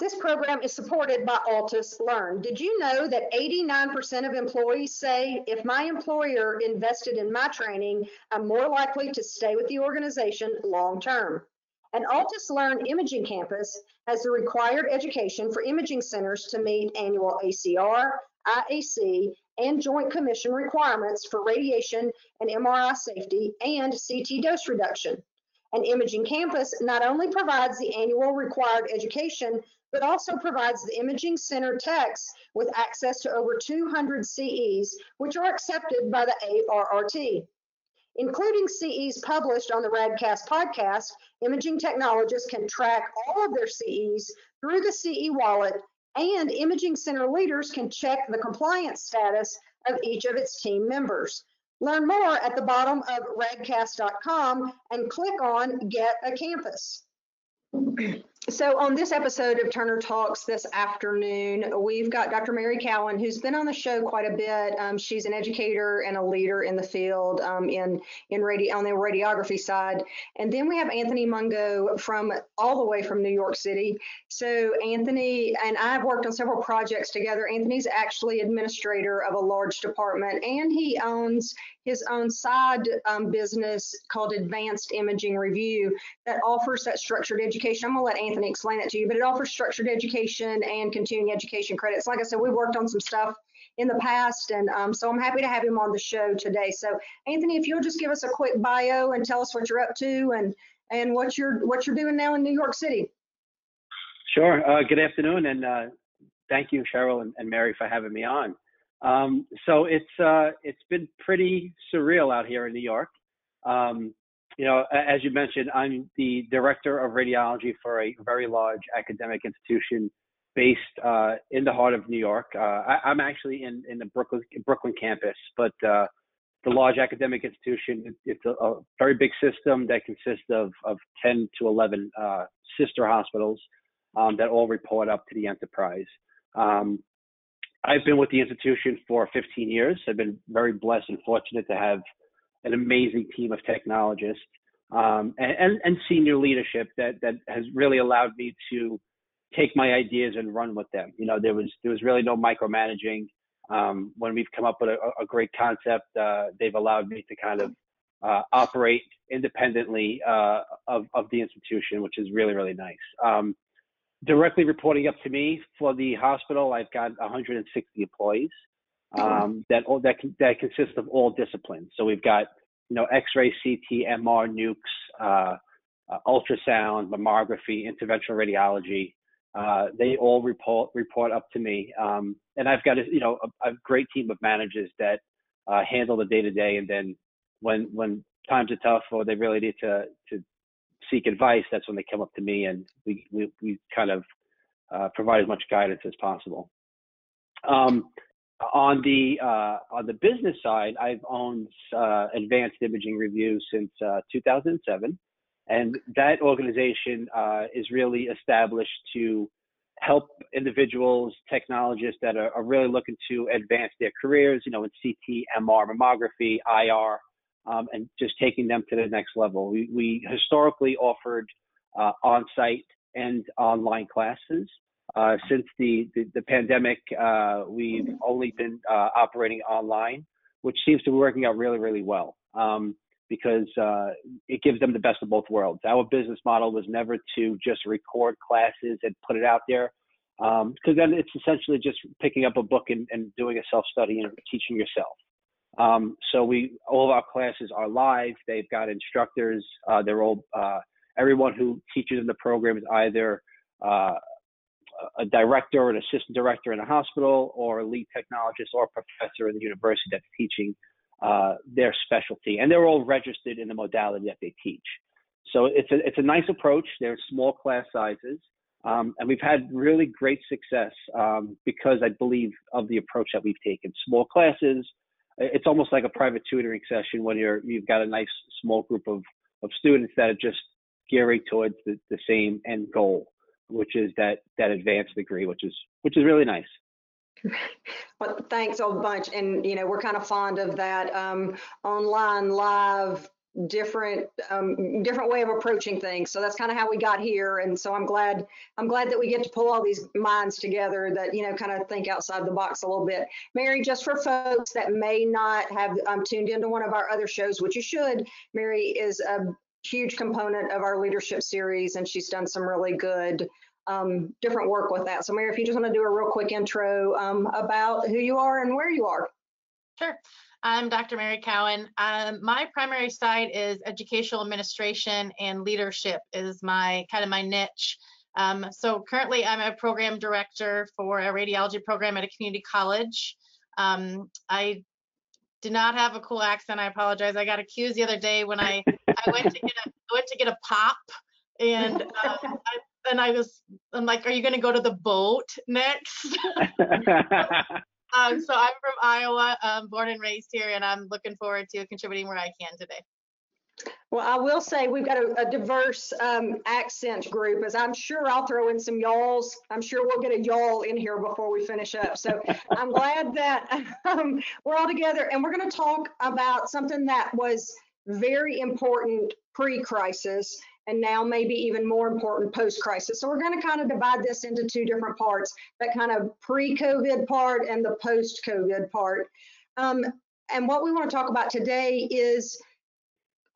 This program is supported by Altus Learn. Did you know that 89% of employees say if my employer invested in my training, I'm more likely to stay with the organization long term? And Altus Learn Imaging Campus has the required education for imaging centers to meet annual ACR, IAC, and Joint Commission requirements for radiation and MRI safety and CT dose reduction. An imaging campus not only provides the annual required education, but also provides the imaging center techs with access to over 200 CEs, which are accepted by the ARRT. Including CEs published on the RADCast podcast, imaging technologists can track all of their CEs through the CE wallet, and imaging center leaders can check the compliance status of each of its team members. Learn more at the bottom of radcast.com and click on Get a Campus. So on this episode of Turner Talks this afternoon, we've got Dr. Mary Cowan, who's been on the show quite a bit. Um, she's an educator and a leader in the field um, in in radio on the radiography side. And then we have Anthony Mungo from all the way from New York City. So Anthony and I've worked on several projects together. Anthony's actually administrator of a large department, and he owns his own side um, business called Advanced Imaging Review that offers that structured education. I'm gonna let Anthony explain that to you, but it offers structured education and continuing education credits. Like I said, we've worked on some stuff in the past, and um, so I'm happy to have him on the show today. So Anthony, if you'll just give us a quick bio and tell us what you're up to and and what you're what you're doing now in New York City. Sure. Uh, good afternoon, and uh, thank you, Cheryl and, and Mary, for having me on. Um, so it's uh, it's been pretty surreal out here in New York. Um, you know, as you mentioned, I'm the director of radiology for a very large academic institution based uh, in the heart of New York. Uh, I, am actually in, in the Brooklyn Brooklyn campus, but uh, the large academic institution it's a, a, very big system that consists of of 10 to 11 uh, sister hospitals um, that all report up to the enterprise. Um, I've been with the institution for 15 years. I've been very blessed and fortunate to have an amazing team of technologists um, and, and, and, senior leadership that, that has really allowed me to take my ideas and run with them. You know, there was there was really no micromanaging. Um, when we've come up with a, a great concept, uh, they've allowed me to kind of uh, operate independently uh, of, of the institution, which is really really nice. Um, directly reporting up to me for the hospital, I've got 160 employees um, that all that that consists of all disciplines. So we've got you know X-ray, CT, MR, nukes, uh, uh, ultrasound, mammography, interventional radiology. Uh, they all report report up to me, um, and I've got a, you know a, a great team of managers that uh, handle the day to day. And then when when times are tough or they really need to to seek advice, that's when they come up to me, and we we, we kind of uh, provide as much guidance as possible. Um, on the uh, on the business side, I've owned uh, Advanced Imaging Review since uh, 2007, and that organization uh, is really established to help individuals, technologists that are, are, really looking to advance their careers, you know, in CT, MR, mammography, IR, um, and just taking them to the next level. We, we historically offered uh, on-site and online classes. Uh, since the, the, the pandemic, uh, we've only been uh, operating online, which seems to be working out really, really well um, because uh, it gives them the best of both worlds. Our business model was never to just record classes and put it out there because um, then it's essentially just picking up a book and, and doing a self-study and teaching yourself. Um, so we all of our classes are live. They've got instructors. Uh, they're all everyone who teaches in the program is either uh, a director or an assistant director in a hospital, or a lead technologist or professor in the university that's teaching uh, their specialty, and they're all registered in the modality that they teach. So it's a it's a nice approach. They're small class sizes. Um, and we've had really great success um, because I believe of the approach that we've taken. Small classes, it's almost like a private tutoring session when you're you've got a nice small group of of students that are just gearing towards the, the same end goal, which is that that advanced degree, which is which is really nice. Well, thanks a bunch, and you know we're kind of fond of that um, online live different um, different way of approaching things. So that's kind of how we got here. And so I'm glad I'm glad that we get to pull all these minds together that you know kind of think outside the box a little bit. Mary, just for folks that may not have um, tuned into one of our other shows, which you should, Mary is a huge component of our leadership series, and she's done some really good. Um, different work with that. So Mary, if you just want to do a real quick intro um, about who you are and where you are. Sure. I'm Dr. Mary Cowan. Um, my primary side is educational administration and leadership is my kind of my niche. Um, so currently I'm a program director for a radiology program at a community college. Um, I did not have a cool accent. I apologize. I got accused the other day when I, I went to get a I went to get a pop and um, I, and I was I'm like, are you going to go to the boat next? Um, so I'm from Iowa, um, born and raised here, and I'm looking forward to contributing where I can today. Well, I will say we've got a, a diverse um, accent group, as I'm sure I'll throw in some y'alls. I'm sure we'll get a y'all in here before we finish up. So I'm glad that um, we're all together, and we're going to talk about something that was very important pre-crisis and now maybe even more important post-crisis. So we're going to kind of divide this into two different parts, that kind of pre-COVID part and the post-COVID part. Um, and what we want to talk about today is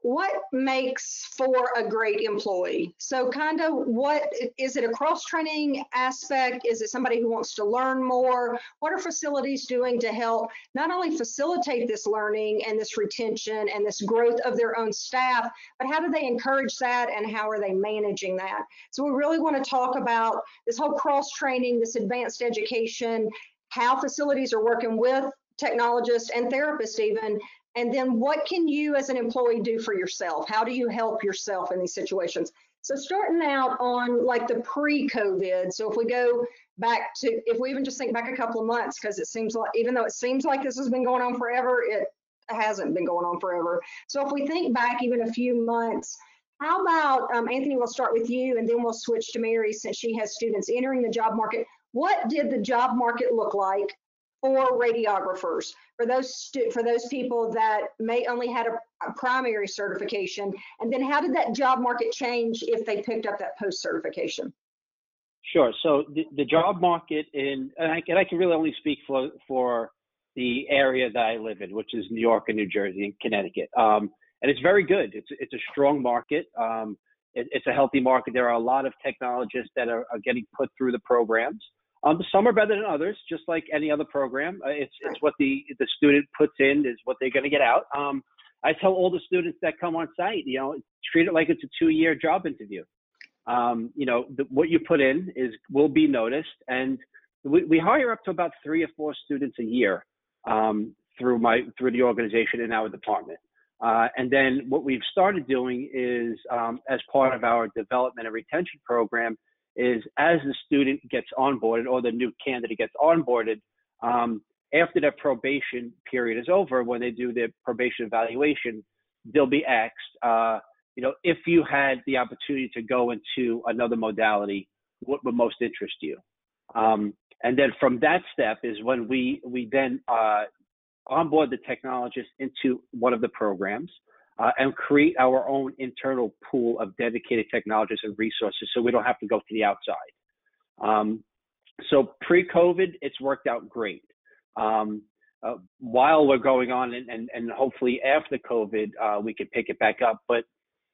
what makes for a great employee? So kind of what is it a cross training aspect? Is it somebody who wants to learn more? What are facilities doing to help not only facilitate this learning and this retention and this growth of their own staff, but how do they encourage that and how are they managing that? So we really want to talk about this whole cross training, this advanced education, how facilities are working with technologists and therapists even and then what can you as an employee do for yourself? How do you help yourself in these situations? So starting out on like the pre-COVID, so if we go back to, if we even just think back a couple of months, because it seems like, even though it seems like this has been going on forever, it hasn't been going on forever. So if we think back even a few months, how about, um, Anthony, we'll start with you and then we'll switch to Mary since she has students entering the job market. What did the job market look like for radiographers, for those for those people that may only had a, a, primary certification, and then how did that job market change if they picked up that post certification? Sure. So the, the job market in and I, and I can really only speak for for the area that I live in, which is New York and New Jersey and Connecticut. Um, and it's very good. It's it's a strong market. Um, it, it's a healthy market. There are a lot of technologists that are, are getting put through the programs. Um, some are better than others, just like any other program. Uh, it's it's what the the student puts in is what they're going to get out. Um, I tell all the students that come on site, you know, treat it like it's a two-year job interview. Um, you know, the, what you put in is will be noticed, and we, we hire up to about three or four students a year um, through my through the organization in our department. Uh, and then what we've started doing is, um, as part of our development and retention program, is as the student gets onboarded or the new candidate gets onboarded, um, after their probation period is over, when they do their probation evaluation, they'll be asked, uh, you know, if you had the opportunity to go into another modality, what would most interest you? Um, and then from that step is when we we then uh, onboard the technologist into one of the programs uh, and create our own internal pool of dedicated technologists and resources so we don't have to go to the outside. Um, so pre-COVID, it's worked out great. Um, uh, while we're going on and, and, and hopefully after COVID, uh, we can pick it back up. But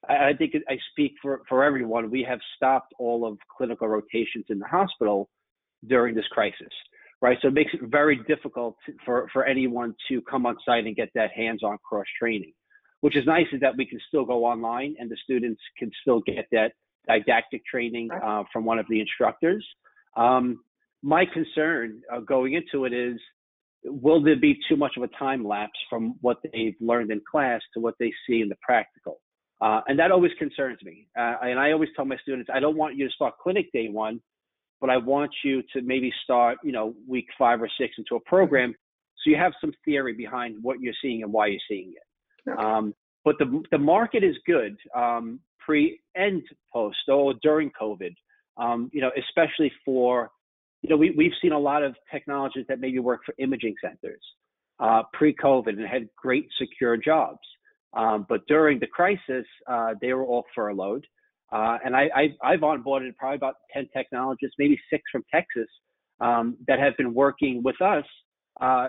I, I think I speak for, for everyone. We have stopped all of clinical rotations in the hospital during this crisis, right? So it makes it very difficult for, for anyone to come on site and get that hands-on cross training which is nice is that we can still go online and the students can still get that didactic training uh, from one of the instructors. Um, my concern uh, going into it is, will there be too much of a time lapse from what they've learned in class to what they see in the practical? Uh, and that always concerns me. Uh, and I always tell my students, I don't want you to start clinic day one, but I want you to maybe start, you know, week five or six into a program so you have some theory behind what you're seeing and why you're seeing it. Um, but the the market is good um, pre and post or during COVID. Um, you know, especially for you know we we've seen a lot of technologies that maybe work for imaging centers uh, pre-COVID and had great secure jobs. Um, but during the crisis, uh, they were all furloughed. Uh, and I, I, have onboarded probably about 10 technologists, maybe six from Texas, um, that have been working with us uh,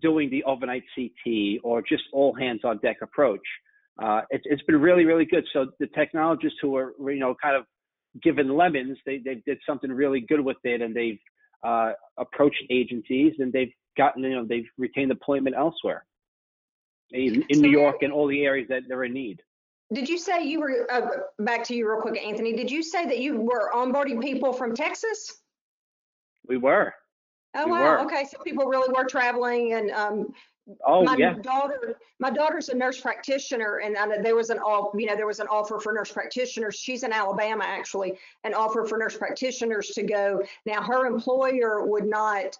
doing the overnight CT or just all hands on deck approach. Uh, it, it's been really, really good. So the technologists who are, you know, kind of given lemons, they, they did something really good with it and they've uh, approached agencies and they've gotten, you know, they've retained appointment elsewhere in, in New York and all the areas that they're in need. Did you say you were, uh, back to you real quick, Anthony, did you say that you were onboarding people from Texas? We were. Oh, We wow. were. Okay. So people really were traveling and, um, Oh, my yeah. daughter, my daughter's a nurse practitioner and I know there was an all, you know, there was an offer for nurse practitioners. She's in Alabama, actually, an offer for nurse practitioners to go. Now, her employer would not,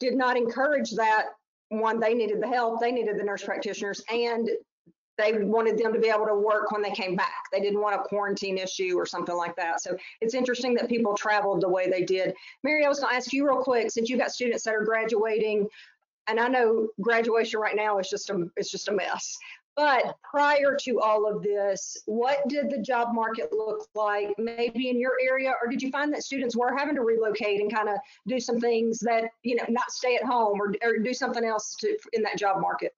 did not encourage that. One, they needed the help, they needed the nurse practitioners, and they wanted them to be able to work when they came back. They didn't want a quarantine issue or something like that. So it's interesting that people traveled the way they did. Mary, I was gonna ask you real quick, since you've got students that are graduating, and I know graduation right now is just a, it's just a mess. But prior to all of this, what did the job market look like maybe in your area? Or did you find that students were having to relocate and kind of do some things that, you know, not stay at home or, or do something else to, in that job market?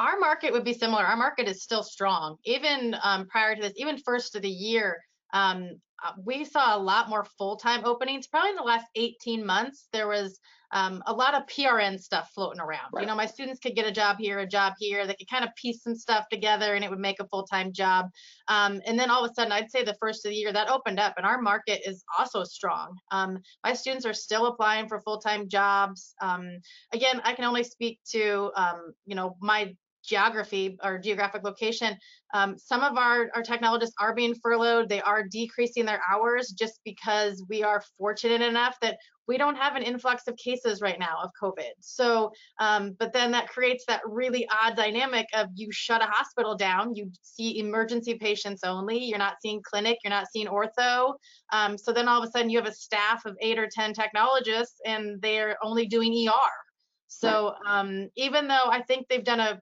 Our market would be similar. Our market is still strong. Even um, prior to this, even first of the year, um, uh, we saw a lot more full-time openings. Probably in the last 18 months, there was um, a lot of PRN stuff floating around. You know, my students could get a job here, a job here. They could kind of piece some stuff together, and it would make a full-time job. Um, and then all of a sudden, I'd say the first of the year that opened up, and our market is also strong. Um, my students are still applying for full-time jobs. Um, again, I can only speak to um, you know my geography or geographic location. Um, some of our, our technologists are being furloughed. They are decreasing their hours just because we are fortunate enough that we don't have an influx of cases right now of COVID. So, um, but then that creates that really odd dynamic of you shut a hospital down, you see emergency patients only, you're not seeing clinic, you're not seeing ortho. Um, so then all of a sudden you have a staff of eight or 10 technologists and they're only doing ER. So um, even though I think they've done a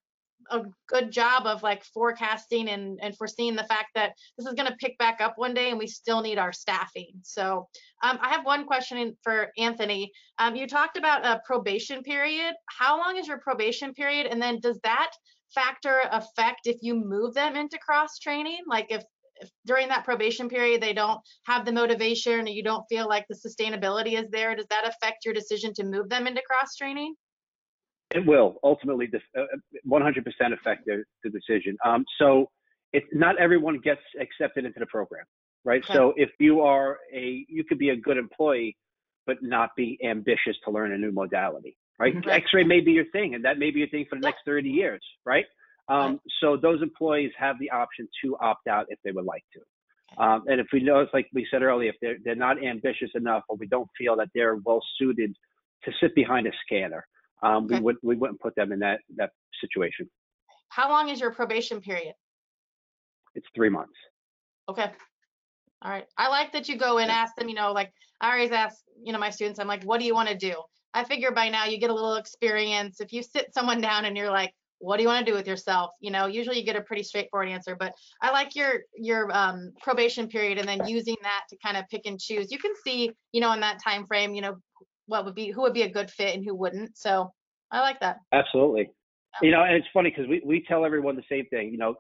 a good job of like forecasting and, and foreseeing the fact that this is going to pick back up one day and we still need our staffing. So um, I have one question for Anthony. Um, you talked about a probation period. How long is your probation period? And then does that factor affect if you move them into cross training? Like if, if during that probation period they don't have the motivation or you don't feel like the sustainability is there, does that affect your decision to move them into cross training? It will ultimately def- uh, 100% affect the, the decision. Um, so it's not everyone gets accepted into the program, right? Okay. So if you are a, you could be a good employee, but not be ambitious to learn a new modality, right? Mhm. X-ray may be your thing, and that may be your thing for the next 30 years, right? Um, so those employees have the option to opt out if they would like to. Um, and if we know, it's like we said earlier, if they're, they're not ambitious enough or we don't feel that they're well suited to sit behind a scanner, um, we Okay. would we wouldn't put them in that that situation. How long is your probation period? It's three months. Okay. All right. I like that you go and ask them, you know, like I always ask, you know, my students, I'm like, what do you want to do? I figure by now you get a little experience. If you sit someone down and you're like, what do you want to do with yourself? You know, usually you get a pretty straightforward answer, but I like your your um, probation period and then using that to kind of pick and choose. You can see, you know, in that time frame, you know, what would be who would be a good fit and who wouldn't. So I like that. Absolutely. You know, and it's funny because we, we tell everyone the same thing, you know,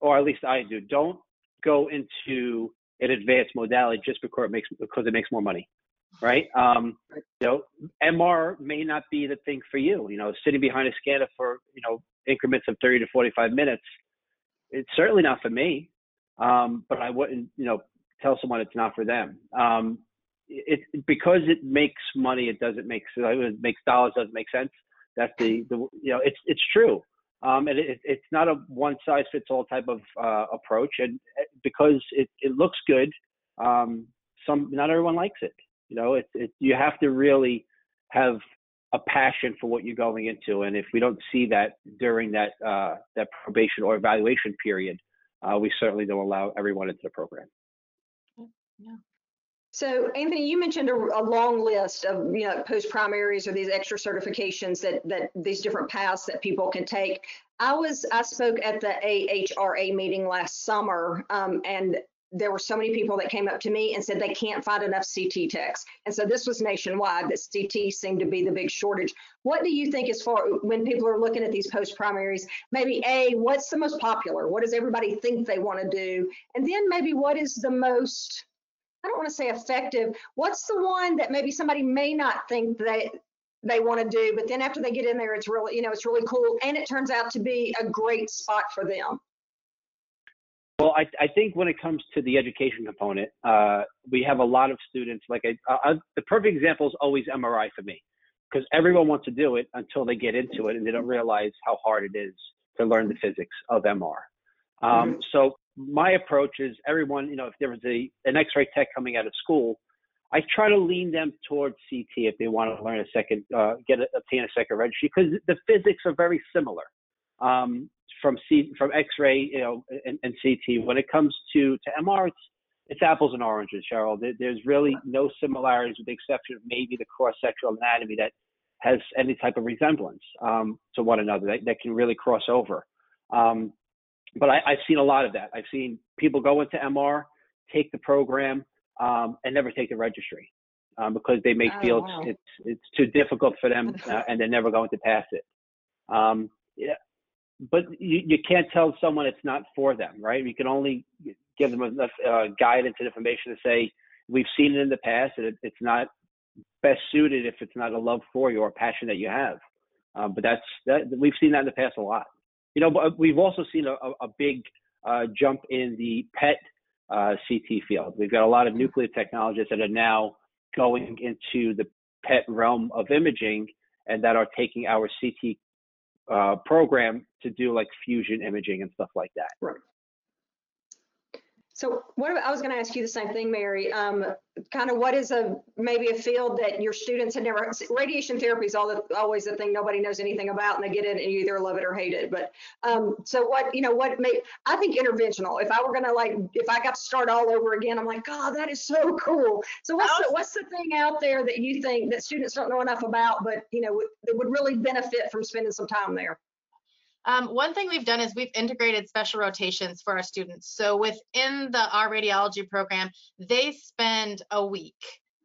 or at least I do. Don't go into an advanced modality just because it makes because it makes more money, right? Um, you know, MR may not be the thing for you. You know, sitting behind a scanner for you know increments of 30 to 45 minutes, it's certainly not for me. Um, but I wouldn't, you know, tell someone it's not for them. Um, it because it makes money, it doesn't make it makes dollars doesn't make sense. That's the, the you know it's it's true. Um, and it, it's not a one size fits all type of uh, approach, and uh, because it, it looks good, um, some not everyone likes it. You know, it, it you have to really have a passion for what you're going into, and if we don't see that during that uh, that probation or evaluation period, uh, we certainly don't allow everyone into the program. So Anthony, you mentioned a, a long list of, you know, post primaries or these extra certifications that, that these different paths that people can take. I was, I spoke at the AHRA meeting last summer, um, and there were so many people that came up to me and said they can't find enough CT techs. And so this was nationwide that CT seemed to be the big shortage. What do you think as far when people are looking at these post primaries, maybe A, what's the most popular? What does everybody think they want to do? And then maybe what is the most I don't want to say effective. What's the one that maybe somebody may not think that they want to do, but then after they get in there, it's really, you know, it's really cool, and it turns out to be a great spot for them. Well, I, I think when it comes to the education component, uh, we have a lot of students. Like I, I, the perfect example is always MRI for me, because everyone wants to do it until they get into it and they don't realize how hard it is to learn the physics of MR. Um, mm-hmm. So my approach is everyone, you know, if there was a an X-ray tech coming out of school, I try to lean them towards CT if they want to learn a second, uh, get a, obtain a second registry because the physics are very similar um, from C from X-ray, you know, and, and, CT. When it comes to to MR, it's it's apples and oranges, Cheryl. There, there's really no similarities with the exception of maybe the cross-sectional anatomy that has any type of resemblance um, to one another that, that can really cross over. Um, but I, have seen a lot of that. I've seen people go into MR, take the program, um, and never take the registry um, because they may oh, feel wow. it's, it's too difficult for them uh, and they're never going to pass it. Um, yeah, but you, you can't tell someone it's not for them, right? You can only give them enough uh, guidance and information to say we've seen it in the past and it, it's not best suited if it's not a love for you or a passion that you have. Um, but that's that we've seen that in the past a lot you know, but we've also seen a, a big uh, jump in the PET uh, CT field. We've got a lot of nuclear technologists that are now going into the PET realm of imaging and that are taking our CT uh, program to do like fusion imaging and stuff like that. Right. So what I was going to ask you the same thing, Mary. Um, kind of what is a maybe a field that your students had never radiation therapy is all the, always the thing nobody knows anything about and they get in and you either love it or hate it. But um, so what you know what may I think interventional. If I were going to like if I got to start all over again, I'm like God, that is so cool. So what's the, what's the thing out there that you think that students don't know enough about, but you know that would really benefit from spending some time there? Um, one thing we've done is we've integrated special rotations for our students. So within the our radiology program, they spend a week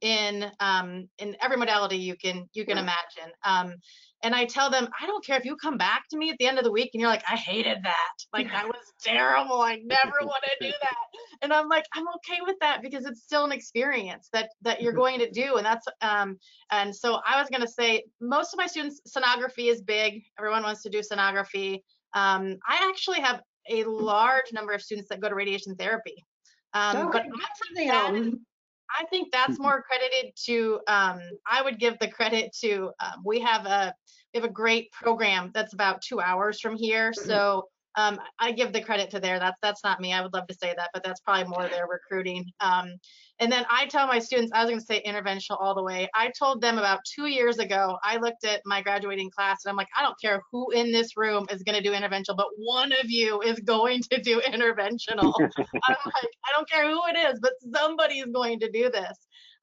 in um, in every modality you can you can imagine. Um, and I tell them, I don't care if you come back to me at the end of the week and you're like, I hated that. Like that was terrible. I never want to do that. And I'm like, I'm okay with that because it's still an experience that that you're mm-hmm. going to do. And that's um and so I was gonna say most of my students sonography is big. Everyone wants to do sonography. Um, I actually have a large number of students that go to radiation therapy. Um, okay. but that, I think that's mm-hmm. more credited to. Um, I would give the credit to. Um, we have a we have a great program that's about two hours from here, mm-hmm. so um, I give the credit to there. That's that's not me. I would love to say that, but that's probably more their recruiting. Um, and then I tell my students, I was going to say interventional all the way. I told them about two years ago. I looked at my graduating class and I'm like, I don't care who in this room is going to do interventional, but one of you is going to do interventional. I'm like, I don't care who it is, but somebody is going to do this.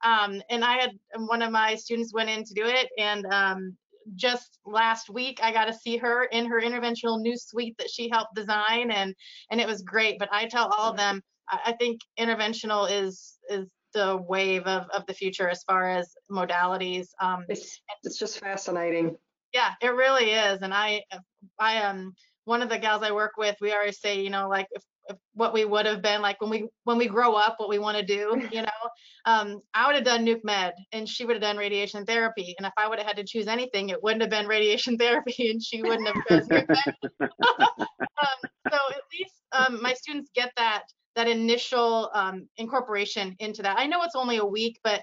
Um, and I had one of my students went in to do it, and um, just last week I got to see her in her interventional new suite that she helped design and and it was great. But I tell all of them I think interventional is is the wave of, of the future as far as modalities um it's, it's just fascinating. Yeah it really is. And I I am um, one of the gals I work with we always say you know like if what we would have been like when we when we grow up what we want to do you know? Um, i would have done nuke med and she would have done radiation therapy and if i would have had to choose anything it wouldn't have been radiation therapy and she wouldn't have chosen nuke med. Um, so at least um, my students get that that initial um, incorporation into that. I know it's only a week but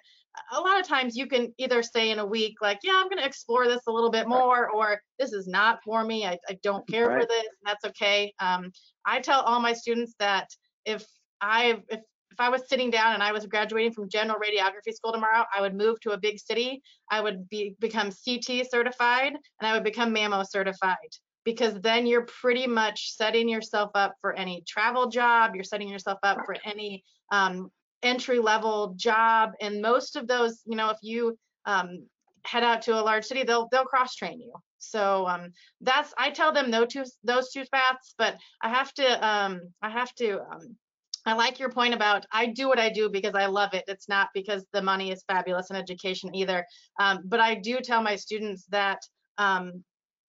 a lot of times you can either say in a week like yeah i'm going to explore this a little bit more or this is not for me i, I don't care right. for this that's okay um, i tell all my students that if i if if I was sitting down and I was graduating from general radiography school tomorrow, I would move to a big city. I would be become CT certified and I would become mammo certified because then you're pretty much setting yourself up for any travel job. You're setting yourself up for any um, entry level job. And most of those, you know, if you um, head out to a large city, they'll they'll cross train you. So um, that's I tell them no to those two paths, but I have to um, I have to um, I like your point about I do what I do because I love it. It's not because the money is fabulous in education either. Um, but I do tell my students that um,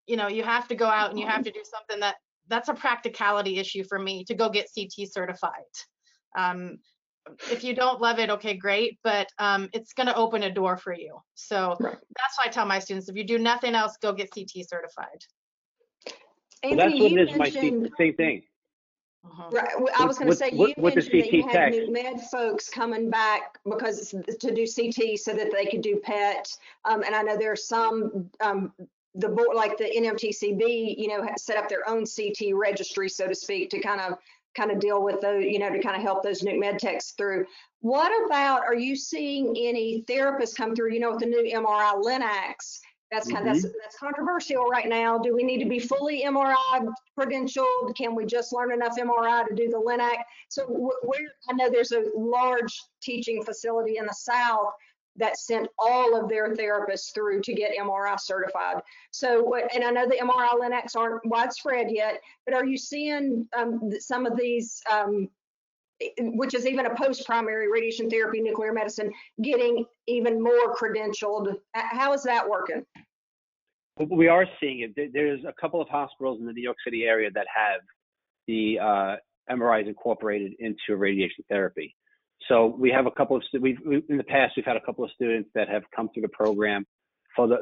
you know you have to go out and you have to do something that that's a practicality issue for me to go get CT certified. Um, if you don't love it, okay, great, but um, it's going to open a door for you. So Right. that's why I tell my students, if you do nothing else, go get CT certified. Well, that's Anthony, what you it is, my C- mentioned, same thing. Mhm. right, w- I was gonna With- say, you with- with the mentioned that you had tech. nuke med folks coming back because to do CT so that they could do PET. Um, and I know there are some, um, the board, like the NMTCB, you know, set up their own CT registry, so to speak, to kind of, kind of deal with those, you know, to kind of help those nuke med techs through. What about, are you seeing any therapists come through, you know, with the new MRI Linacs? That's kind of, that's, mm-hmm. that's controversial right now. Do we need to be fully MRI credentialed? Can we just learn enough MRI to do the LINAC? So wh- where, I know there's a large teaching facility in the South that sent all of their therapists through to get MRI certified. So, and I know the MRI Linacs aren't widespread yet, but are you seeing um, some of these, um, which is even a post-primary radiation therapy, nuclear medicine, getting even more credentialed? How is that working? We are seeing it. There's a couple of hospitals in the New York City area that have the uh, MRIs incorporated into radiation therapy. So we have a couple of, we've, we, in the past, we've had a couple of students that have come through the program for the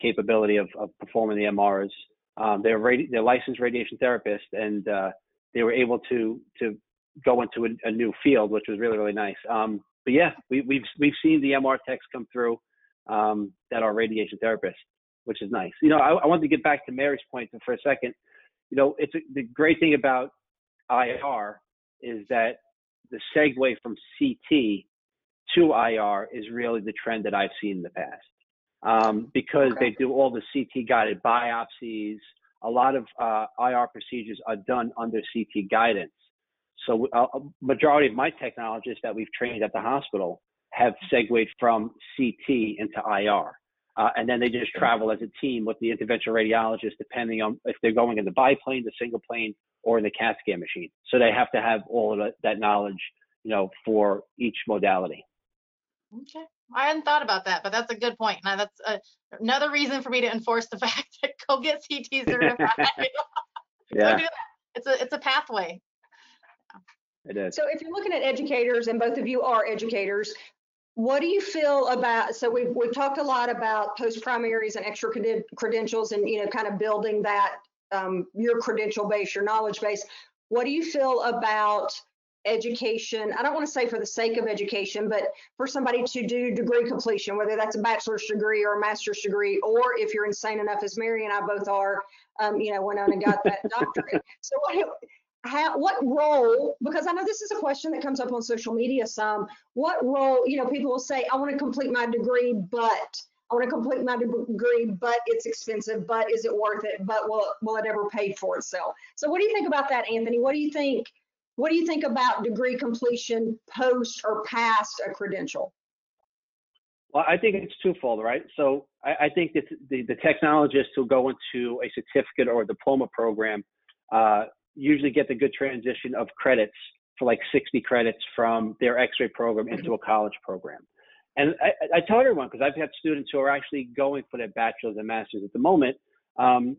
capability of, of performing the MRs. Um, they're, radi- they're licensed radiation therapists and uh, they were able to, to go into a, a new field, which was really, really nice. Um, but yeah, we, we've, we've seen the MR techs come through um, that are radiation therapists which is nice. You know, I, I want to get back to Mary's point for a second. You know, it's a, the great thing about IR is that the segue from CT to IR is really the trend that I've seen in the past. Um, because Okay. they do all the CT guided biopsies, a lot of uh, IR procedures are done under CT guidance. So a a majority of my technologists that we've trained at the hospital have segued from CT into IR. Uh, and then they just travel as a team with the interventional radiologist, depending on if they're going in the biplane, the single plane, or in the CAT scan machine. So they have to have all of that, that knowledge, you know, for each modality. Okay. I hadn't thought about that, but that's a good point. Now that's uh, another reason for me to enforce the fact that go get CT certified. Go do that. It's a it's a pathway. it is. So if you're looking at educators, and both of you are educators, what do you feel about, so we've, we've talked a lot about post-primaries and extra credentials and, you know, kind of building that, um, your credential base, your knowledge base. What do you feel about education? I don't want to say for the sake of education, but for somebody to do degree completion, whether that's a bachelor's degree or a master's degree, or if you're insane enough as Mary and I both are, um, you know, went on and got that doctorate. So what, how, what role, because I know this is a question that comes up on social media some, what role, you know, people will say, I want to complete my degree, but I want to complete my degree, but it's expensive, but is it worth it? But will, will it ever pay for itself? So what do you think about that, Anthony? What do you think? What do you think about degree completion post or past a credential? Well, I think it's twofold, right? So I, I think that the, the technologists who go into a certificate or a diploma program uh, usually get the good transition of credits for like 60 credits from their X-ray program into a college program. And I, I tell everyone because I've had students who are actually going for their bachelor's and master's at the moment. Um,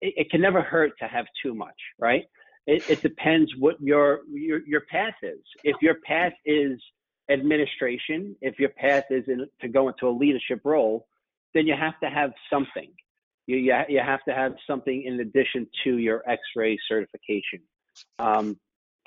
it, it can never hurt to have too much, right? It, it depends what your, your your path is. If your path is administration, if your path is in, to go into a leadership role, then you have to have something. You, you, you have to have something in addition to your X-ray certification. Um,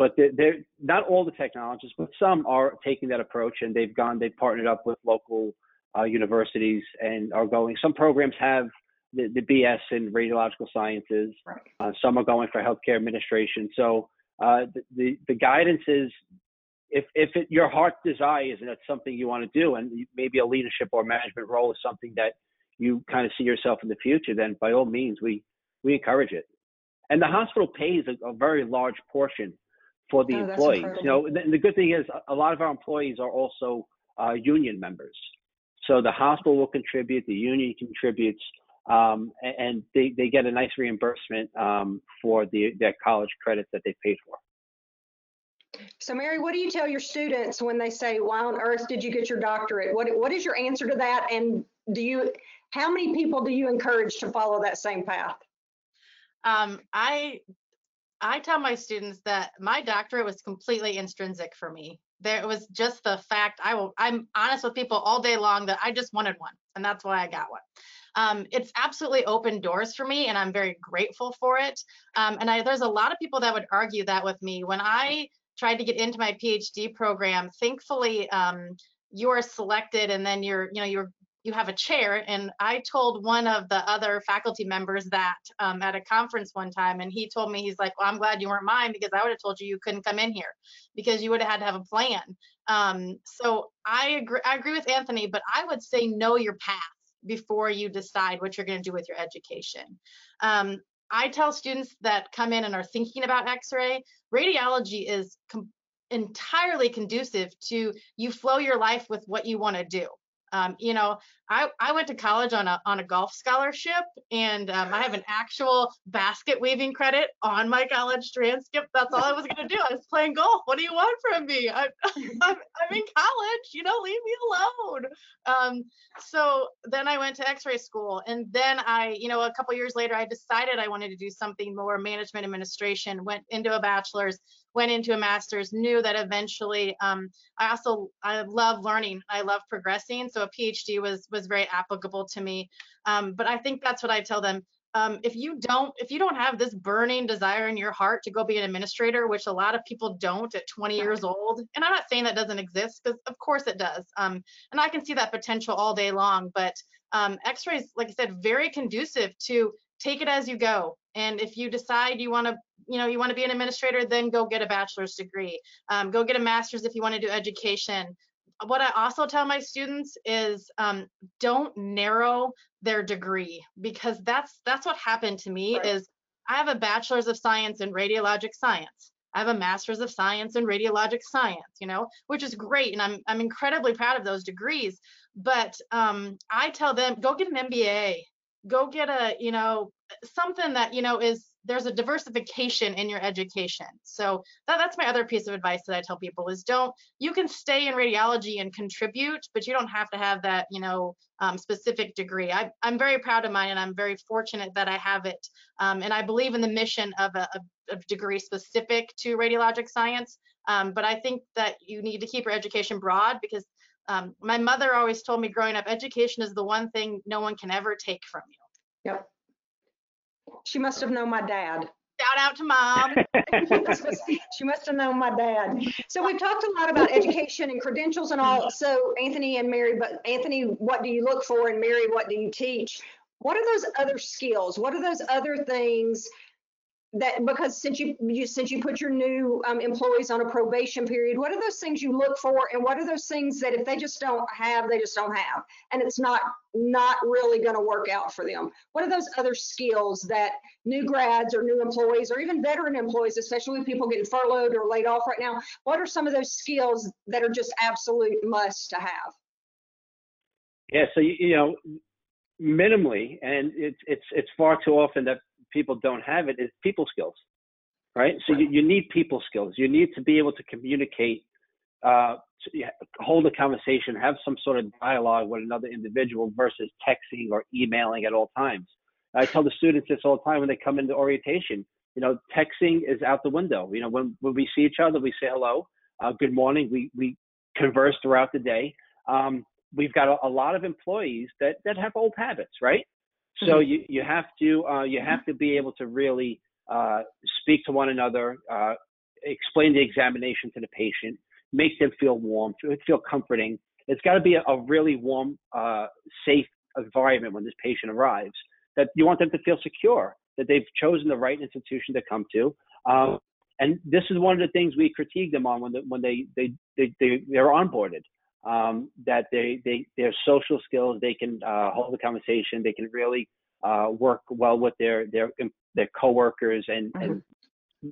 but they're, they're not all the technologists, but some are taking that approach and they've gone, they've partnered up with local uh, universities and are going. Some programs have the, the BS in radiological sciences. Right. Uh, some are going for healthcare administration. So uh, the, the the guidance is if if it, your heart desires and that's something you want to do, and maybe a leadership or management role is something that you kind of see yourself in the future, then by all means we we encourage it. And the hospital pays a, a very large portion for the Oh, that's employees. You know, the, the good thing is a lot of our employees are also uh, union members. So the hospital will contribute, the union contributes, um, and they, they get a nice reimbursement um, for the their college credits that they paid for. So Mary, what do you tell your students when they say, why on earth did you get your doctorate? What, what is your answer to that? And do you, how many people do you encourage to follow that same path? Um, I I tell my students that my doctorate was completely intrinsic for me. There was just the fact I will I'm honest with people all day long that I just wanted one and that's why I got one. Um, it's absolutely opened doors for me and I'm very grateful for it. Um, and I, there's a lot of people that would argue that with me when I tried to get into my PhD program. Thankfully, um, you are selected and then you're you know you're you have a chair and i told one of the other faculty members that um, at a conference one time and he told me he's like well i'm glad you weren't mine because i would have told you you couldn't come in here because you would have had to have a plan. Um, so i agree i agree with anthony but i would say know your path before you decide what you're going to do with your education. Um, i tell students that come in and are thinking about x-ray radiology is entirely conducive to you flow your life with what you want to do um, you know, I, I went to college on a on a golf scholarship, and um, I have an actual basket weaving credit on my college transcript. That's all I was gonna do. I was playing golf. What do you want from me? I, I'm I'm in college. You know, leave me alone. Um, so then I went to X-ray school, and then I, you know, a couple years later, I decided I wanted to do something more management administration. Went into a bachelor's, went into a master's. Knew that eventually. Um, I also I love learning. I love progressing. So a PhD was was very applicable to me. Um, but I think that's what I tell them. Um, if you don't if you don't have this burning desire in your heart to go be an administrator, which a lot of people don't at 20 years old, and I'm not saying that doesn't exist because of course it does. Um, and I can see that potential all day long. But um, X-rays, like I said, very conducive to take it as you go. And if you decide you want to you know you want to be an administrator then go get a bachelor's degree. Um, go get a master's if you want to do education. What i also tell my students is um, don't narrow their degree because that's that's what happened to me Right. is i have a bachelor's of science in radiologic science. I have a master's of science in radiologic science you know which is great and i'm i'm incredibly proud of those degrees but um, i tell them go get an mba go get a you know something that you know is there's a diversification in your education. So that, that's my other piece of advice that i tell people is don't you can stay in radiology and contribute but you don't have to have that you know um, specific degree. I, i'm very proud of mine and i'm very fortunate that i have it. Um, and i believe in the mission of a, a, a degree specific to radiologic science. Um, but i think that you need to keep your education broad because um, my mother always told me growing up education is the one thing no one can ever take from you. Yep. She must have known my dad. shout out to mom she must have known my dad. So we've talked a lot about education and credentials and all. So Anthony and Mary, but Anthony, what do you look for? And Mary, what do you teach? What are those other skills? What are those other things that because since you, you since you put your new um, employees on a probation period, what are those things you look for, and what are those things that if they just don't have, they just don't have, and it's not not really going to work out for them? What are those other skills that new grads or new employees or even veteran employees, especially people getting furloughed or laid off right now, what are some of those skills that are just absolute must to have? Yeah, so you, you know, minimally, and it's it's it's far too often that people don't have it is people skills, right? So you, you need people skills. You need to be able to communicate, uh, to hold a conversation, have some sort of dialogue with another individual versus texting or emailing at all times. I tell the students this all the time when they come into orientation. You know, texting is out the window. You know, when when we see each other, we say hello, uh, good morning. We we converse throughout the day. Um, we've got a, a lot of employees that that have old habits, right? So Mhm. you you have to uh, you have to be able to really uh, speak to one another, uh, explain the examination to the patient, make them feel warm, feel- feel comforting. It's got to be a, a really warm, uh, safe environment when this patient arrives. That you want them to feel secure, that they've chosen the right institution to come to. Um, and this is one of the things we critique them on when, the, when they, they, they, they, they're onboarded. Um, that they, they, their social skills, they can uh, hold a conversation, they can really uh, work well with their, their, their coworkers and, and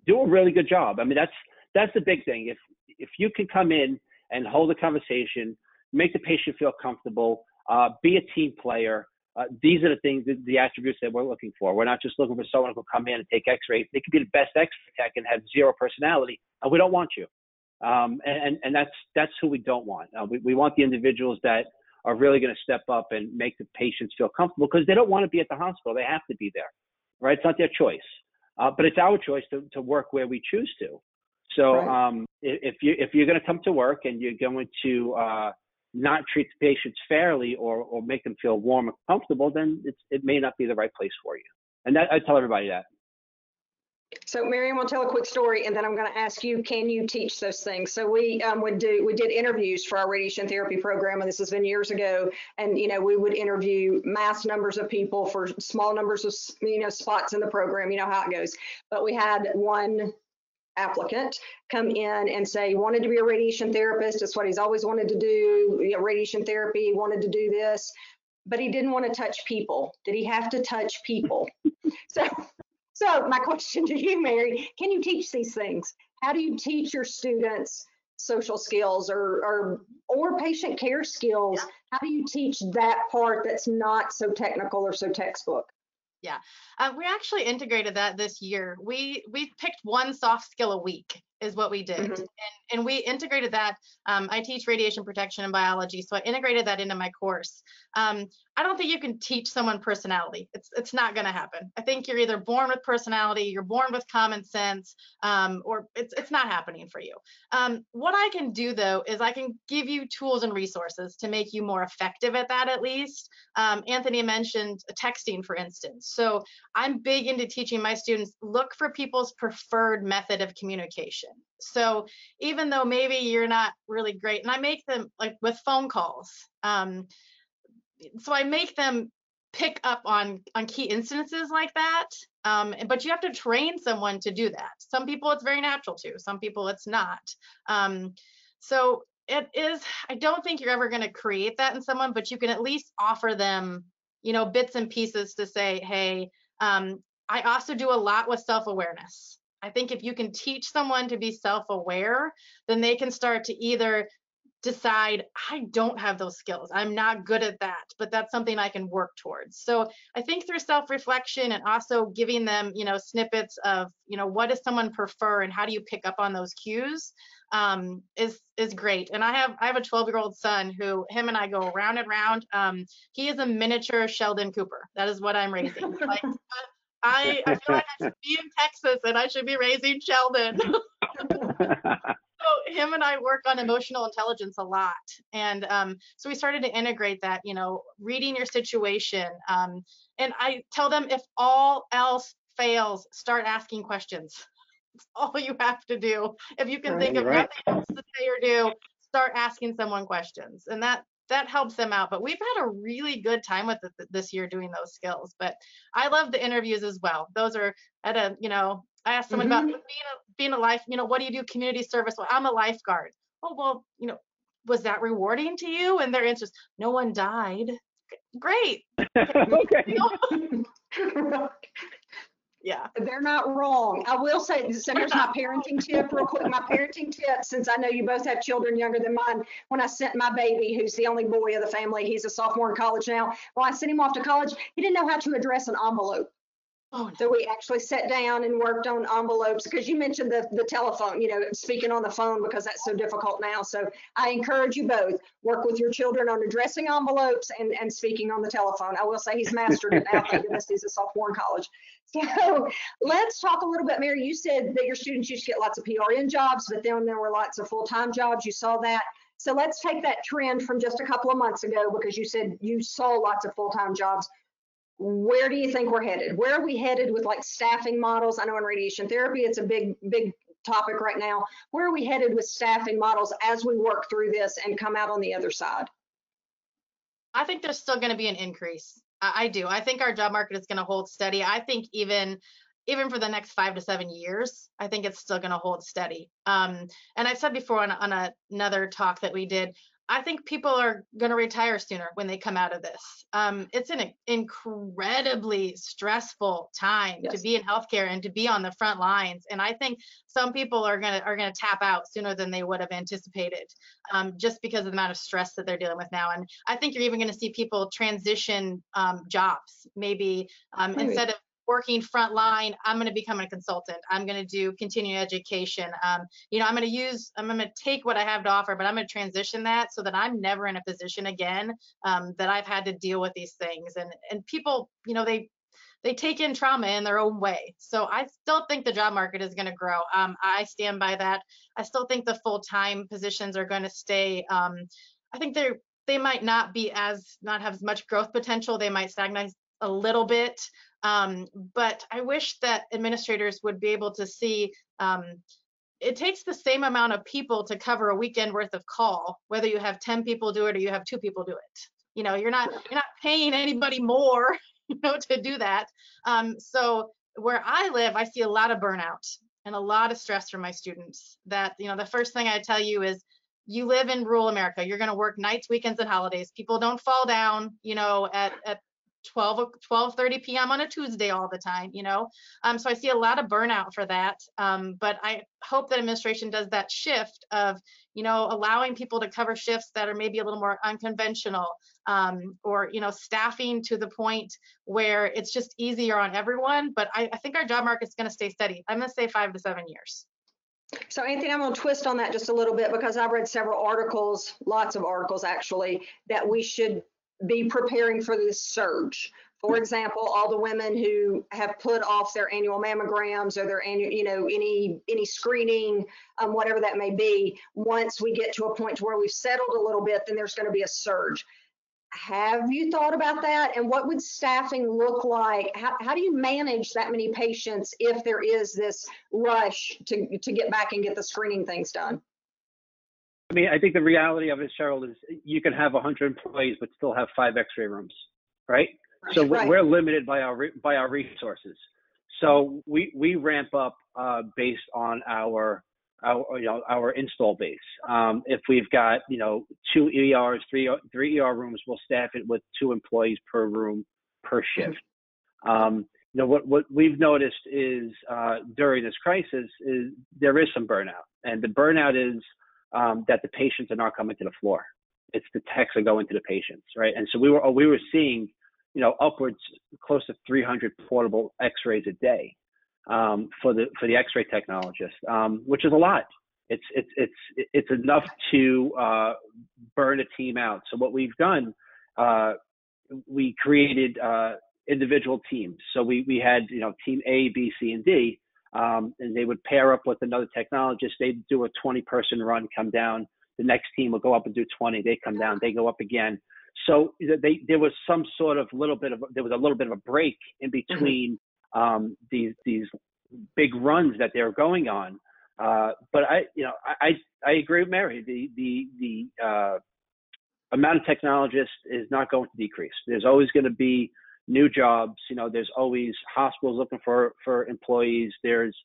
do a really good job. I mean, that's, that's the big thing. If if you can come in and hold a conversation, make the patient feel comfortable, uh, be a team player. Uh, these are the things, the, the attributes that we're looking for. We're not just looking for someone who will come in and take X-ray. They could be the best X-ray tech and have zero personality, and we don't want you. Um, and, and that's that's who we don't want. Uh, we, we want the individuals that are really going to step up and make the patients feel comfortable because they don't want to be at the hospital. They have to be there, right? It's not their choice, uh, but it's our choice to, to work where we choose to. So Right. um, if you if you're going to come to work and you're going to uh, not treat the patients fairly or or make them feel warm and comfortable, then it's, it may not be the right place for you. And that, I tell everybody that. So Miriam will tell a quick story and then I'm going to ask you, can you teach those things? So we um, would do, we did interviews for our radiation therapy program and this has been years ago. And, you know, we would interview mass numbers of people for small numbers of, you know, spots in the program, you know how it goes. But we had one applicant come in and say he wanted to be a radiation therapist. It's what he's always wanted to do, you know, radiation therapy, wanted to do this, but he didn't want to touch people. Did he have to touch people? So so my question to you, Mary, can you teach these things? How do you teach your students social skills or or or patient care skills? How do you teach that part that's not so technical or so textbook? Uh, we actually integrated that this year. We we picked one soft skill a week is what we did, Mhm. and and we integrated that. Um, I teach radiation protection and biology, so I integrated that into my course. Um, I don't think you can teach someone personality. It's it's not going to happen. I think you're either born with personality, you're born with common sense, um, or it's it's not happening for you. Um, what I can do though is I can give you tools and resources to make you more effective at that at least. Um, Anthony mentioned texting, for instance. So I'm big into teaching my students look for people's preferred method of communication. So even though maybe you're not really great, and I make them like with phone calls. Um, so I make them pick up on on key instances like that. Um, but you have to train someone to do that. Some people it's very natural to. Some people it's not. Um, so it is. I don't think you're ever going to create that in someone, but you can at least offer them, you know, bits and pieces to say, hey, um, I also do a lot with self awareness. I think if you can teach someone to be self aware, then they can start to either decide, I don't have those skills. I'm not good at that, but that's something I can work towards. So I think through self reflection and also giving them, you know, snippets of, you know, what does someone prefer and how do you pick up on those cues um, is is great. And I have I have a 12 year old son who him and I go round and round. Um, he is a miniature Sheldon Cooper. That is what I'm raising. Like I, I feel like I should be in Texas and I should be raising Sheldon. so him and I work on emotional intelligence a lot, and um, so we started to integrate that. You know, reading your situation, um, and I tell them if all else fails, start asking questions. It's all you have to do. If you can think Right, of right. nothing else to say or do, start asking someone questions, and that that helps them out. But we've had a really good time with it this year doing those skills. But I love the interviews as well. Those are at a, you know, I asked someone about mm-hmm. being a being a life, you know, what do you do community service? Well, I'm a lifeguard. Oh, well, you know, was that rewarding to you? And their answer is, no one died. Great. okay. Yeah. They're not wrong. I will say, so here's my parenting tip real quick. My parenting tip, since I know you both have children younger than mine, when I sent my baby, who's the only boy of the family, he's a sophomore in college now. Well, I sent him off to college. He didn't know how to address an envelope. Oh, no. So we actually sat down and worked on envelopes because you mentioned the, the telephone, you know, speaking on the phone because that's so difficult now. So I encourage you both, work with your children on addressing envelopes and, and speaking on the telephone. I will say he's mastered it now. Thank goodness he's a sophomore in college. So let's talk a little bit, Mary. You said that your students used to get lots of PRN jobs, but then there were lots of full-time jobs. You saw that. So let's take that trend from just a couple of months ago because you said you saw lots of full-time jobs where do you think we're headed? Where are we headed with like staffing models? I know in radiation therapy, it's a big, big topic right now. Where are we headed with staffing models as we work through this and come out on the other side? I think there's still going to be an increase. I, do. I think our job market is going to hold steady. I think even even for the next five to seven years, I think it's still going to hold steady. Um, and I've said before on, on a, another talk that we did, I think people are going to retire sooner when they come out of this. Um, it's an incredibly stressful time Yes. to be in healthcare and to be on the front lines. And I think some people are going to are going to tap out sooner than they would have anticipated, um, just because of the amount of stress that they're dealing with now. And I think you're even going to see people transition um, jobs, maybe um, Maybe. instead of working front line, I'm going to become a consultant. I'm going to do continuing education. Um, you know, I'm going to use, I'm going to take what I have to offer, but I'm going to transition that so that I'm never in a position again um, that I've had to deal with these things. And and people, you know, they they take in trauma in their own way. So I still think the job market is going to grow. Um, I stand by that. I still think the full time positions are going to stay. Um, I think they're they might not be as not have as much growth potential. They might stagnate a little bit. Um, but I wish that administrators would be able to see um, it takes the same amount of people to cover a weekend worth of call, whether you have 10 people do it or you have two people do it. You know, you're not you're not paying anybody more, you know, to do that. Um, so where I live, I see a lot of burnout and a lot of stress from my students. That you know, the first thing I tell you is you live in rural America. You're going to work nights, weekends, and holidays. People don't fall down, you know, at at 12 o- 12 30 p.m. on a Tuesday all the time, you know. Um, so I see a lot of burnout for that. Um, but I hope that administration does that shift of, you know, allowing people to cover shifts that are maybe a little more unconventional, um, or you know, staffing to the point where it's just easier on everyone. But I, I think our job market's going to stay steady. I'm going to say five to seven years. So Anthony, I'm going to twist on that just a little bit because I've read several articles, lots of articles actually, that we should be preparing for this surge. For example, all the women who have put off their annual mammograms or their annual, you know, any any screening, um, whatever that may be. Once we get to a point to where we've settled a little bit, then there's going to be a surge. Have you thought about that? And what would staffing look like? How, how do you manage that many patients if there is this rush to, to get back and get the screening things done? I mean, I think the reality of it, Cheryl, is you can have 100 employees but still have five X-ray rooms, right? So Right. we're limited by our by our resources. So we we ramp up uh, based on our our you know our install base. Um, if we've got you know two ERs, three three ER rooms, we'll staff it with two employees per room per shift. Um, you know what what we've noticed is uh, during this crisis is there is some burnout, and the burnout is um, that the patients are not coming to the floor. It's the techs are going to the patients, right? And so we were we were seeing you know, upwards close to 300 portable X-rays a day um, for the for the X-ray technologist, um, which is a lot. It's it's it's it's enough to uh, burn a team out. So what we've done, uh, we created uh, individual teams. So we we had you know team A, B, C, and D, um, and they would pair up with another technologist. They'd do a 20 person run, come down. The next team would go up and do 20. They come down. They go up again so they, there was some sort of little bit of there was a little bit of a break in between um, these these big runs that they're going on. Uh, but I you know I I agree with Mary. The the the uh, amount of technologists is not going to decrease. There's always going to be new jobs. You know, there's always hospitals looking for for employees. There's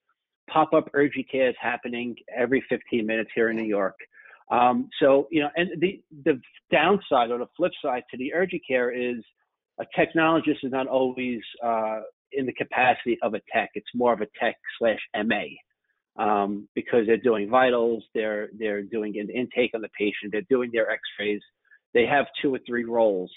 pop-up urgent cares happening every 15 minutes here in New York. Um, so, you know, and the, the downside or the flip side to the urgent care is a technologist is not always uh, in the capacity of a tech. It's more of a tech slash MA um, because they're doing vitals, they're they're doing an intake on the patient, they're doing their X-rays. They have two or three roles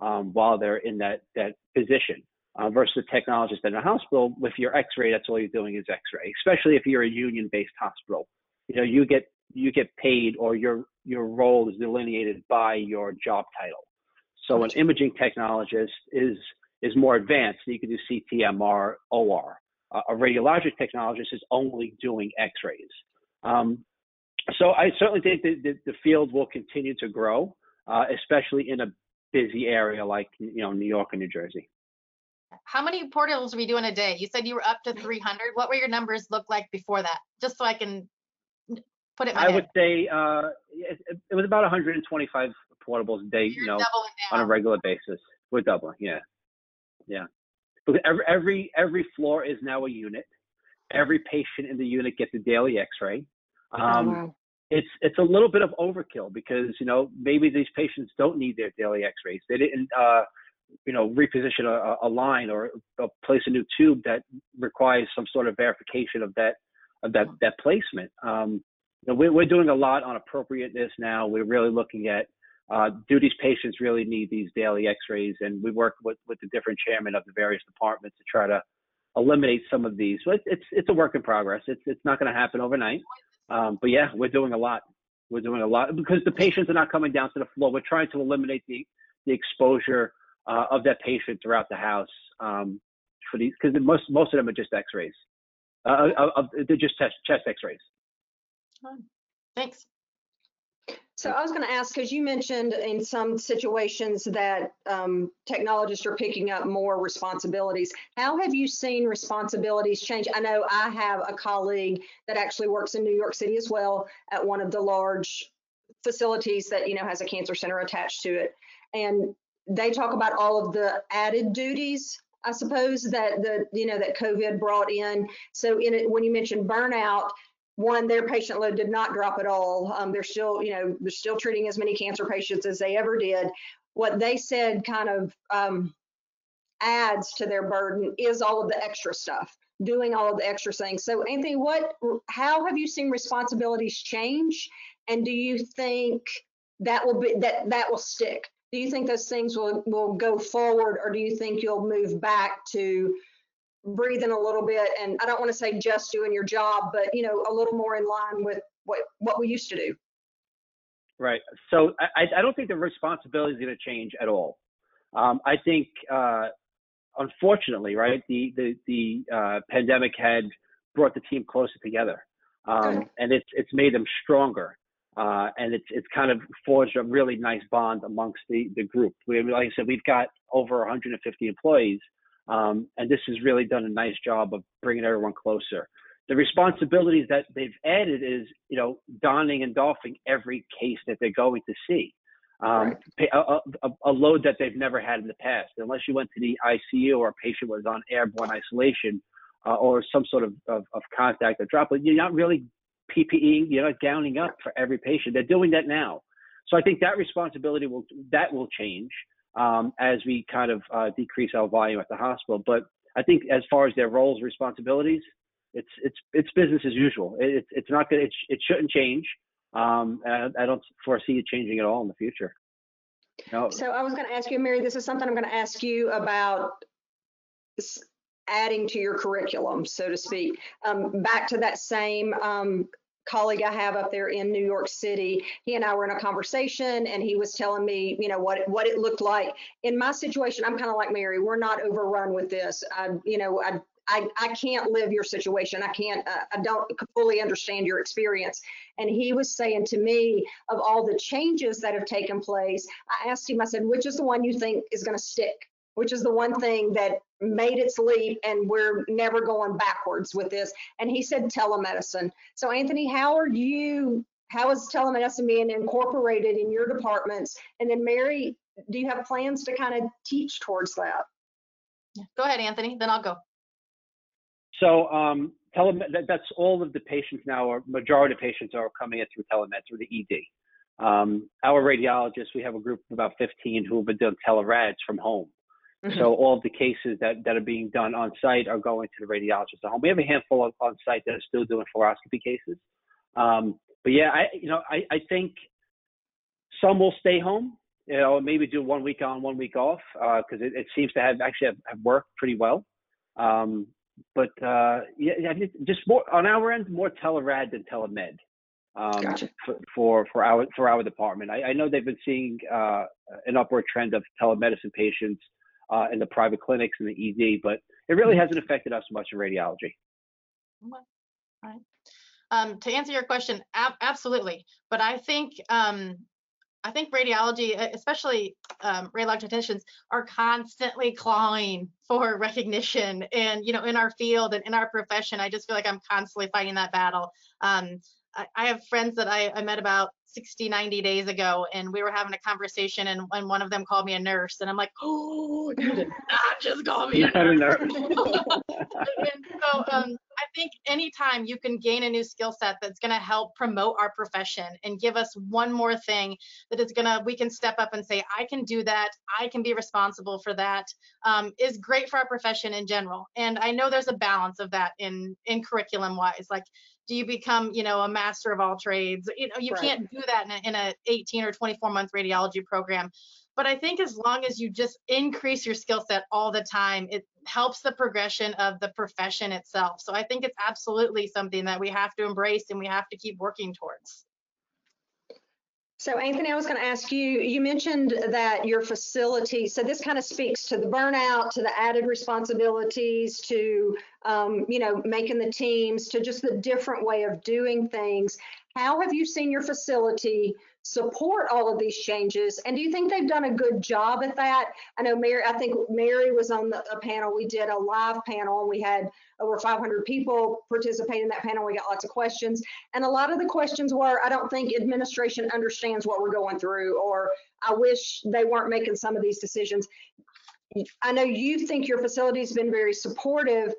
um, while they're in that that position. Uh, versus a technologist in a hospital, with your X-ray, that's all you're doing is X-ray. Especially if you're a union-based hospital, you know you get you get paid or your your role is delineated by your job title. So an imaging technologist is is more advanced. You can do CT, MR, OR. Uh, a radiologic technologist is only doing X-rays. Um, so I certainly think that the, the field will continue to grow, uh, especially in a busy area like you know New York and New Jersey. How many portals are we doing a day? You said you were up to 300. What were your numbers look like before that? Just so I can put it I head. would say uh, it, it was about 125 portables a day, you You're know, on a regular basis. We're doubling, yeah, yeah. Because every every every floor is now a unit. Every patient in the unit gets a daily X-ray. Um, wow. It's it's a little bit of overkill because you know maybe these patients don't need their daily X-rays. They didn't uh, you know reposition a, a line or place a new tube that requires some sort of verification of that of that that placement. Um, you know, we're, we're doing a lot on appropriateness now. We're really looking at uh, do these patients really need these daily X-rays, and we work with with the different chairmen of the various departments to try to eliminate some of these. So it's it's, a work in progress. It's it's not going to happen overnight. Um, but yeah, we're doing a lot. We're doing a lot because the patients are not coming down to the floor. We're trying to eliminate the the exposure uh, of that patient throughout the house um, for these because most most of them are just X-rays. Uh, uh, uh, they're just chest, chest X-rays. Thanks. So I was going to ask, because you mentioned in some situations that um, technologists are picking up more responsibilities. How have you seen responsibilities change? I know I have a colleague that actually works in New York City as well at one of the large facilities that you know has a cancer center attached to it, and they talk about all of the added duties. I suppose that the you know that COVID brought in. So in it, when you mentioned burnout, one, their patient load did not drop at all. Um, they're still, you know, they're still treating as many cancer patients as they ever did. What they said kind of um, adds to their burden is all of the extra stuff, doing all of the extra things. So, Anthony, what, how have you seen responsibilities change, and do you think that will be that that will stick? Do you think those things will will go forward, or do you think you'll move back to breathing a little bit and I don't want to say just doing your job, but you know, a little more in line with what what we used to do. Right. So I, I don't think the responsibility is going to change at all. Um, I think, uh, unfortunately, right, the the the uh, pandemic had brought the team closer together, um, and it's it's made them stronger. Uh, and it's it's kind of forged a really nice bond amongst the the group. We, like I said, we've got over 150 employees, um, and this has really done a nice job of bringing everyone closer. The responsibilities that they've added is, you know, donning and doffing every case that they're going to see. Um, right. a, a, a, load that they've never had in the past. Unless you went to the ICU or a patient was on airborne isolation uh, or some sort of, of, of contact or droplet, you're not really PPE, you're not gowning up for every patient. They're doing that now. So I think that responsibility will that will change um, as we kind of uh, decrease our volume at the hospital. But I think as far as their roles, responsibilities, it's it's it's business as usual. It, it's not good. It, it shouldn't change. Um, I, I, don't foresee it changing at all in the future. No. So I was going to ask you, Mary. This is something I'm going to ask you about adding to your curriculum, so to speak. Um, back to that same um, colleague I have up there in New York City. He and I were in a conversation and he was telling me, you know, what what it looked like. In my situation, I'm kind of like Mary. We're not overrun with this. I, you know, I I, I can't live your situation. I can't, uh, I don't fully understand your experience. And he was saying to me, of all the changes that have taken place, I asked him, I said, which is the one you think is going to stick? which is the one thing that made its leap and we're never going backwards with this. And he said telemedicine. So Anthony, how are you, how is telemedicine being incorporated in your departments? And then Mary, do you have plans to kind of teach towards that? Go ahead, Anthony, then I'll go. So um, tele- that's all of the patients now, or majority of patients are coming in through telemed, through the ED. Um, our radiologists, we have a group of about 15 who have been doing telerads from home. Mm-hmm. So all of the cases that, that are being done on site are going to the radiologist at home. We have a handful of, on site that are still doing fluoroscopy cases. Um, but yeah, I you know I, I think some will stay home. You know, maybe do one week on, one week off, because uh, it, it, seems to have actually have, have worked pretty well. Um, but uh, yeah, just more on our end, more telerad than telemed. Um, gotcha. for, for, for our for our department. I, I know they've been seeing uh, an upward trend of telemedicine patients uh, in the private clinics and the ED, but it really mm-hmm. hasn't affected us much in radiology. All right. Um, to answer your question, ab- absolutely. But I think um, I think radiology, especially um, technicians, are constantly clawing for recognition. And you know, in our field and in our profession, I just feel like I'm constantly fighting that battle. Um, I, I, have friends that I, I met about 60, 90 days ago, and we were having a conversation, and, and one of them called me a nurse, and I'm like, oh, you did not just call me a nurse. and so um, I think anytime you can gain a new skill set that's going to help promote our profession and give us one more thing that is going to, we can step up and say, I can do that. I can be responsible for that. Um, is great for our profession in general. And I know there's a balance of that in, in curriculum wise. Like, do you become, you know, a master of all trades? You know, you Right. can't do that in a, in a 18 or 24 month radiology program. But I think as long as you just increase your skill set all the time, it helps the progression of the profession itself. So I think it's absolutely something that we have to embrace and we have to keep working towards. So Anthony, I was going to ask you, you mentioned that your facility, so this kind of speaks to the burnout, to the added responsibilities, to, um, you know, making the teams, to just the different way of doing things. How have you seen your facility support all of these changes? And do you think they've done a good job at that? I know Mary, I think Mary was on the, a panel. We did a live panel and we had over 500 people participate in that panel. We got lots of questions. And a lot of the questions were, I don't think administration understands what we're going through, or I wish they weren't making some of these decisions. I know you think your facility's been very supportive.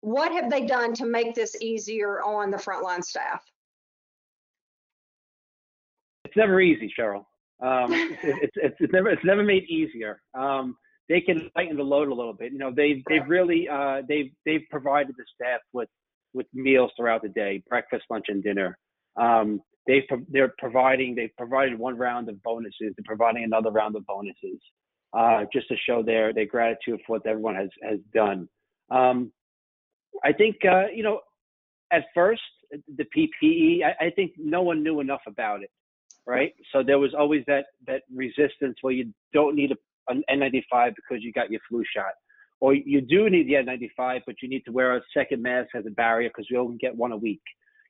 What have they done to make this easier on the frontline staff? It's never easy, Cheryl. Um, it's, it's, it's never it's never made easier. Um, they can lighten the load a little bit. You know, they've they've really uh, they've they've provided the staff with with meals throughout the day, breakfast, lunch, and dinner. Um, they they're providing they've provided one round of bonuses. They're providing another round of bonuses uh, just to show their their gratitude for what everyone has has done. Um, I think uh, you know at first the PPE. I, I think no one knew enough about it, right? So there was always that that resistance where you don't need a an N95 because you got your flu shot. Or you do need the N95, but you need to wear a second mask as a barrier because you only get one a week.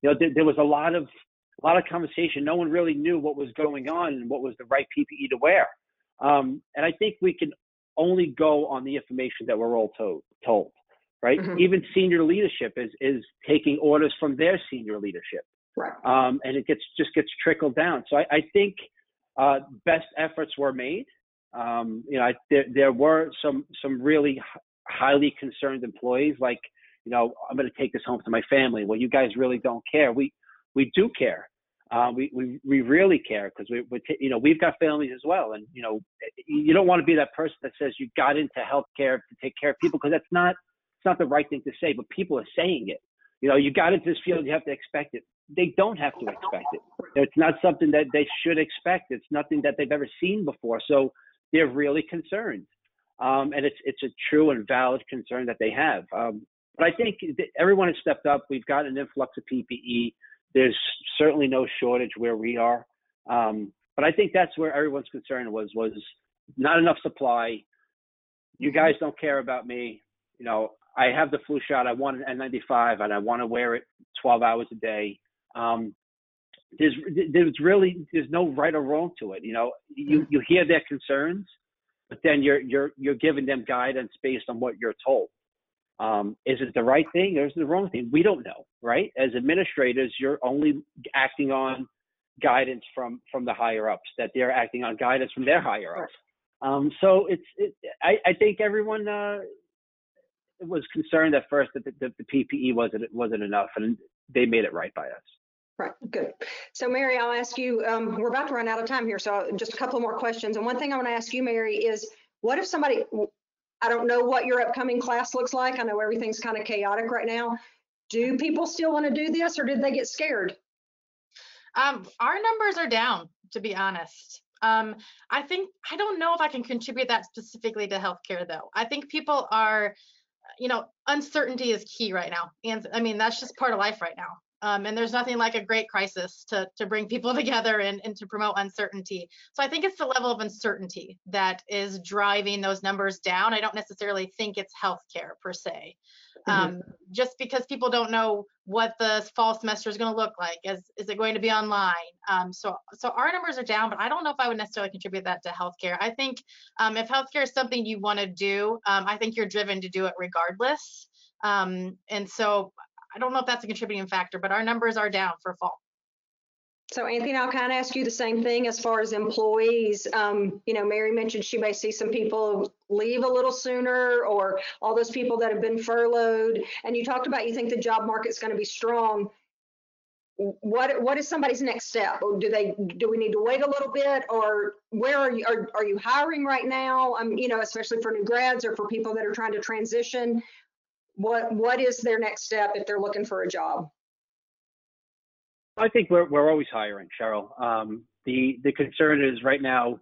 You know, there, there was a lot of a lot of conversation. No one really knew what was going on and what was the right PPE to wear. Um, and I think we can only go on the information that we're all told. told right? Mhm. Even senior leadership is is taking orders from their senior leadership Right. um, and it gets just gets trickled down. So I, I think uh, best efforts were made. Um, you know, I, there there were some some really highly concerned employees, like you know, I'm going to take this home to my family. Well, you guys really don't care. We we do care. Uh, we, we we really care because we we t- you know we've got families as well, and you know you don't want to be that person that says you got into healthcare to take care of people because that's not it's not the right thing to say, but people are saying it. You know, you got into this field, you have to expect it. They don't have to expect it. It's not something that they should expect. It's nothing that they've ever seen before. So they're really concerned, um, and it's it's a true and valid concern that they have. Um, but I think everyone has stepped up. We've got an influx of PPE. There's certainly no shortage where we are. Um, but I think that's where everyone's concern was was not enough supply. You guys don't care about me. You know, I have the flu shot. I want an N95 and I want to wear it 12 hours a day. Um, there's there's really there's no right or wrong to it. You know, you you hear their concerns, but then you're you're you're giving them guidance based on what you're told. Um, is it the right thing or is it the wrong thing? We don't know, right? As administrators, you're only acting on guidance from from the higher ups that they're acting on guidance from their higher ups. Um, so it's it, I, I think everyone uh, was concerned at first that the, the, the PPE wasn't wasn't enough, and they made it right by us. Right, good. So Mary, I'll ask you, um, we're about to run out of time here, so just a couple more questions. And one thing I want to ask you, Mary, is what if somebody, I don't know what your upcoming class looks like. I know everything's kind of chaotic right now. Do people still want to do this or did they get scared? Um, our numbers are down, to be honest. Um, I think I don't know if I can contribute that specifically to healthcare though. I think people are, you know, uncertainty is key right now. And I mean, that's just part of life right now. Um, and there's nothing like a great crisis to, to bring people together and, and to promote uncertainty. So I think it's the level of uncertainty that is driving those numbers down. I don't necessarily think it's healthcare per se. Um, just because people don't know what the fall semester is going to look like. Is, is it going to be online? Um, so, so our numbers are down, but I don't know if I would necessarily contribute that to healthcare. I think um, if healthcare is something you want to do, um, I think you're driven to do it regardless. Um, and so I don't know if that's a contributing factor, but our numbers are down for fall. So Anthony, I'll kind of ask you the same thing as far as employees. Um, you know, Mary mentioned she may see some people leave a little sooner or all those people that have been furloughed. And you talked about you think the job market's going to be strong. What what is somebody's next step? Do they do we need to wait a little bit or where are you are, are you hiring right now? Um, you know, especially for new grads or for people that are trying to transition. What what is their next step if they're looking for a job? I think we're we're always hiring, Cheryl. Um, the the concern is right now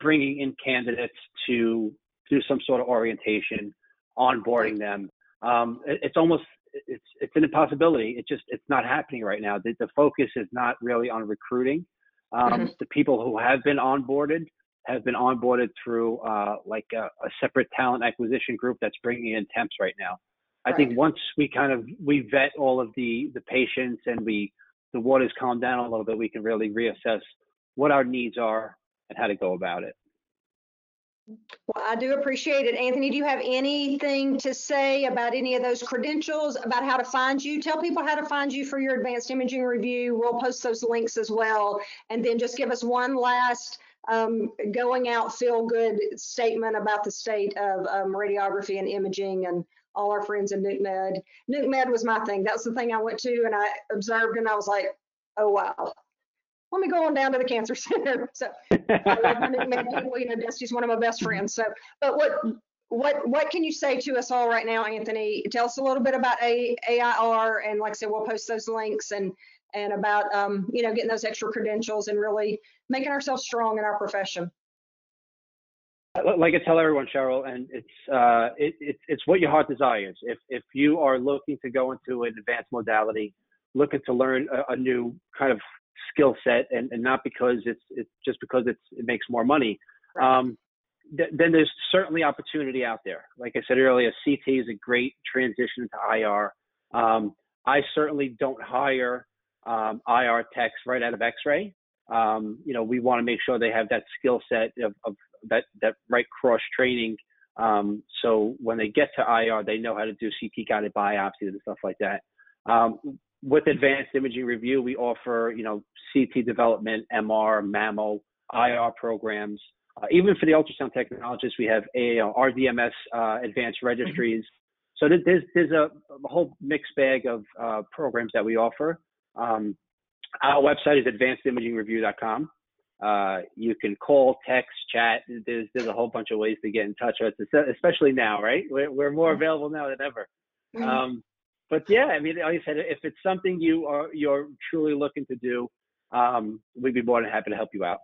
bringing in candidates to do some sort of orientation, onboarding them. Um, it, it's almost it's it's an impossibility. It just it's not happening right now. The, the focus is not really on recruiting. Um, Mm-hmm. The people who have been onboarded have been onboarded through uh, like a, a separate talent acquisition group that's bringing in temps right now. I think once we kind of we vet all of the the patients and we the waters calm down a little bit, we can really reassess what our needs are and how to go about it. Well, I do appreciate it. Anthony, do you have anything to say about any of those credentials, about how to find you? Tell people how to find you for your advanced imaging review. We'll post those links as well. And then just give us one last um, going out, feel good statement about the state of um, radiography and imaging and all our friends in Nuke Med. Nuke Med was my thing. That was the thing I went to and I observed and I was like, oh, wow. Let me go on down to the cancer center. So I love Nuke Med people. You know, Dusty's one of my best friends. So, but what, what, what can you say to us all right now, Anthony? Tell us a little bit about A, AIR, and like I said, we'll post those links and and about um, you know getting those extra credentials and really making ourselves strong in our profession. Like I tell everyone, Cheryl, and it's uh, it, it's it's what your heart desires. If if you are looking to go into an advanced modality, looking to learn a, a new kind of skill set, and, and not because it's it's just because it's it makes more money, um, th- then there's certainly opportunity out there. Like I said earlier, CT is a great transition to IR. Um, I certainly don't hire um, IR techs right out of X-ray. Um, you know, we want to make sure they have that skill set of, of that that right cross training. Um, so when they get to IR, they know how to do CT guided biopsies and stuff like that. Um, with advanced imaging review, we offer you know CT development, MR, mammo, IR programs. Uh, even for the ultrasound technologists, we have a RDMS uh, advanced registries. So there's there's a, a whole mixed bag of uh, programs that we offer. Um, our website is advancedimagingreview.com. Uh, you can call, text, chat. There's there's a whole bunch of ways to get in touch with us, especially now, right? We're we're more available now than ever. Um, but yeah, I mean, like I said, if it's something you are you're truly looking to do, um, we'd be more than happy to help you out.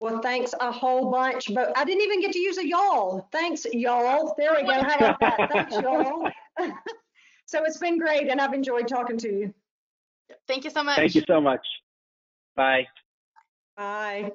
Well, thanks a whole bunch, but I didn't even get to use a y'all. Thanks, y'all. There we go. How about that? Thanks, y'all. so it's been great, and I've enjoyed talking to you. Thank you so much. Thank you so much. Bye. Bye.